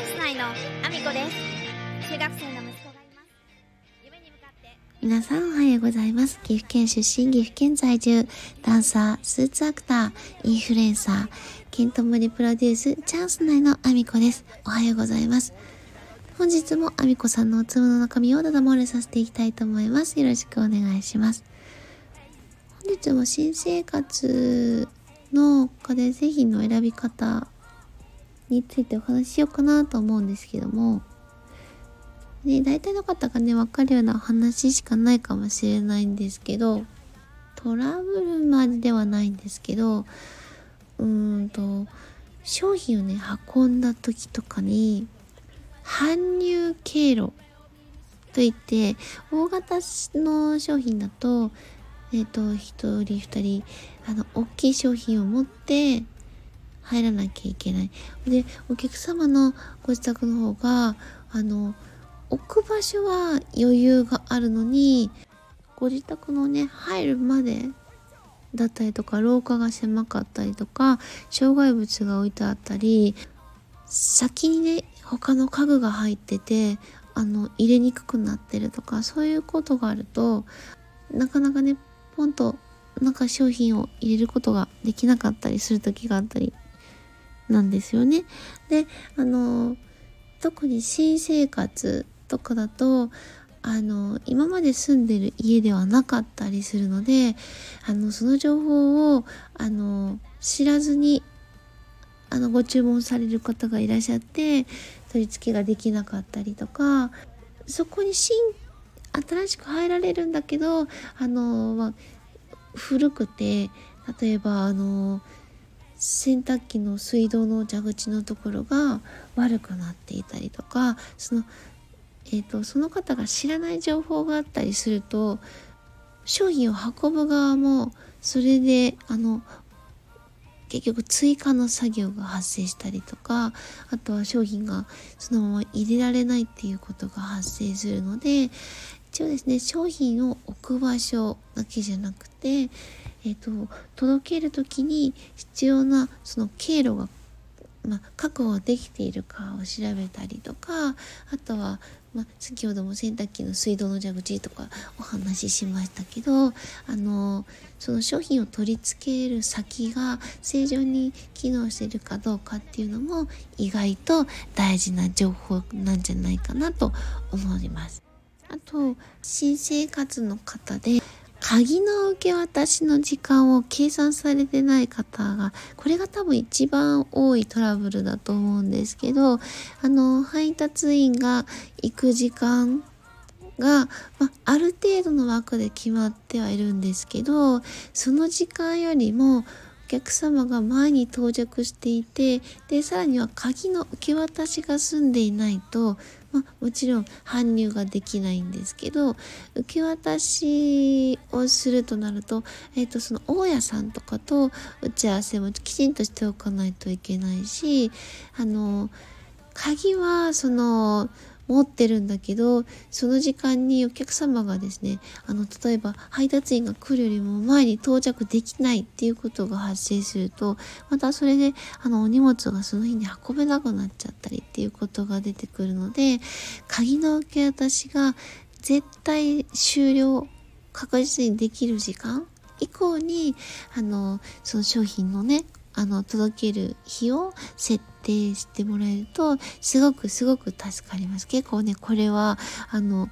ャンス内のアミコです中学生の息子がいます夢に向かって皆さんおはようございます。岐阜県出身、岐阜県在住、ダンサー、スーツアクター、インフルエンサー、ケントモリプロデュース、チャンス内のアミコです。おはようございます。本日もアミコさんのおつむの中身をだだ漏れさせていきたいと思います。よろしくお願いします。本日も新生活の家電製品の選び方についてお話ししようかなと思うんですけども、ね、大体の方がね、わかるような話しかないかもしれないんですけど、トラブルまでではないんですけど、うーんと、商品をね、運んだ時とかに、搬入経路といって、大型の商品だと、えっ、と、一人二人、あの、大きい商品を持って、入らなきゃいけない。で、お客様のご自宅の方が、あの、置く場所は余裕があるのにご自宅のね入るまでだったりとか廊下が狭かったりとか障害物が置いてあったり先にね他の家具が入っててあの入れにくくなってるとかそういうことがあるとなかなかねポンとなんか商品を入れることができなかったりする時があったりなんですよね。であの特に新生活とかだとあの今まで住んでる家ではなかったりするのであのその情報をあの知らずにあのご注文される方がいらっしゃって取り付けができなかったりとかそこに新新しく入られるんだけどあの、まあ、古くて例えばあの洗濯機の水道の蛇口のところが悪くなっていたりとかその,、えー、とその方が知らない情報があったりすると商品を運ぶ側もそれであの結局追加の作業が発生したりとかあとは商品がそのまま入れられないっていうことが発生するので一応ですね商品を置く場所だけじゃなくてえーと、届ける時に必要なその経路が、まあ、確保できているかを調べたりとかあとは、まあ、先ほども洗濯機の水道の蛇口とかお話ししましたけどあのその商品を取り付ける先が正常に機能しているかどうかっていうのも意外と大事な情報なんじゃないかなと思います。あと新生活の方で鍵の受け渡しの時間を計算されてない方が、これが多分一番多いトラブルだと思うんですけど、あの、配達員が行く時間が、まあ、る程度の枠で決まってはいるんですけど、その時間よりも客様が前に到着していて、で、さらには鍵の受け渡しが済んでいないと、まあ、もちろん搬入ができないんですけど受け渡しをするとなると,、えー、とその大家さんとかと打ち合わせもきちんとしておかないといけないしあの鍵はその持ってるんだけどその時間にお客様がですねあの例えば配達員が来るよりも前に到着できないっていうことが発生するとまたそれであのお荷物がその日に運べなくなっちゃったりっていうことが出てくるので鍵の受け渡しが絶対終了確実にできる時間以降にあのその商品のねあの届ける日を設定してもらえるとすごくすごく助かります。結構ねこれはあの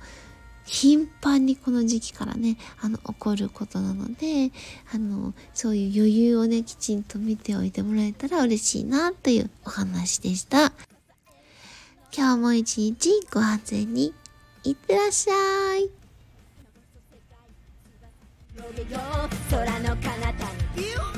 頻繁にこの時期からねあの起こることなのであのそういう余裕をねきちんと見ておいてもらえたら嬉しいなというお話でした。今日も一日ご安全に。いってらっしゃい。空の彼方に。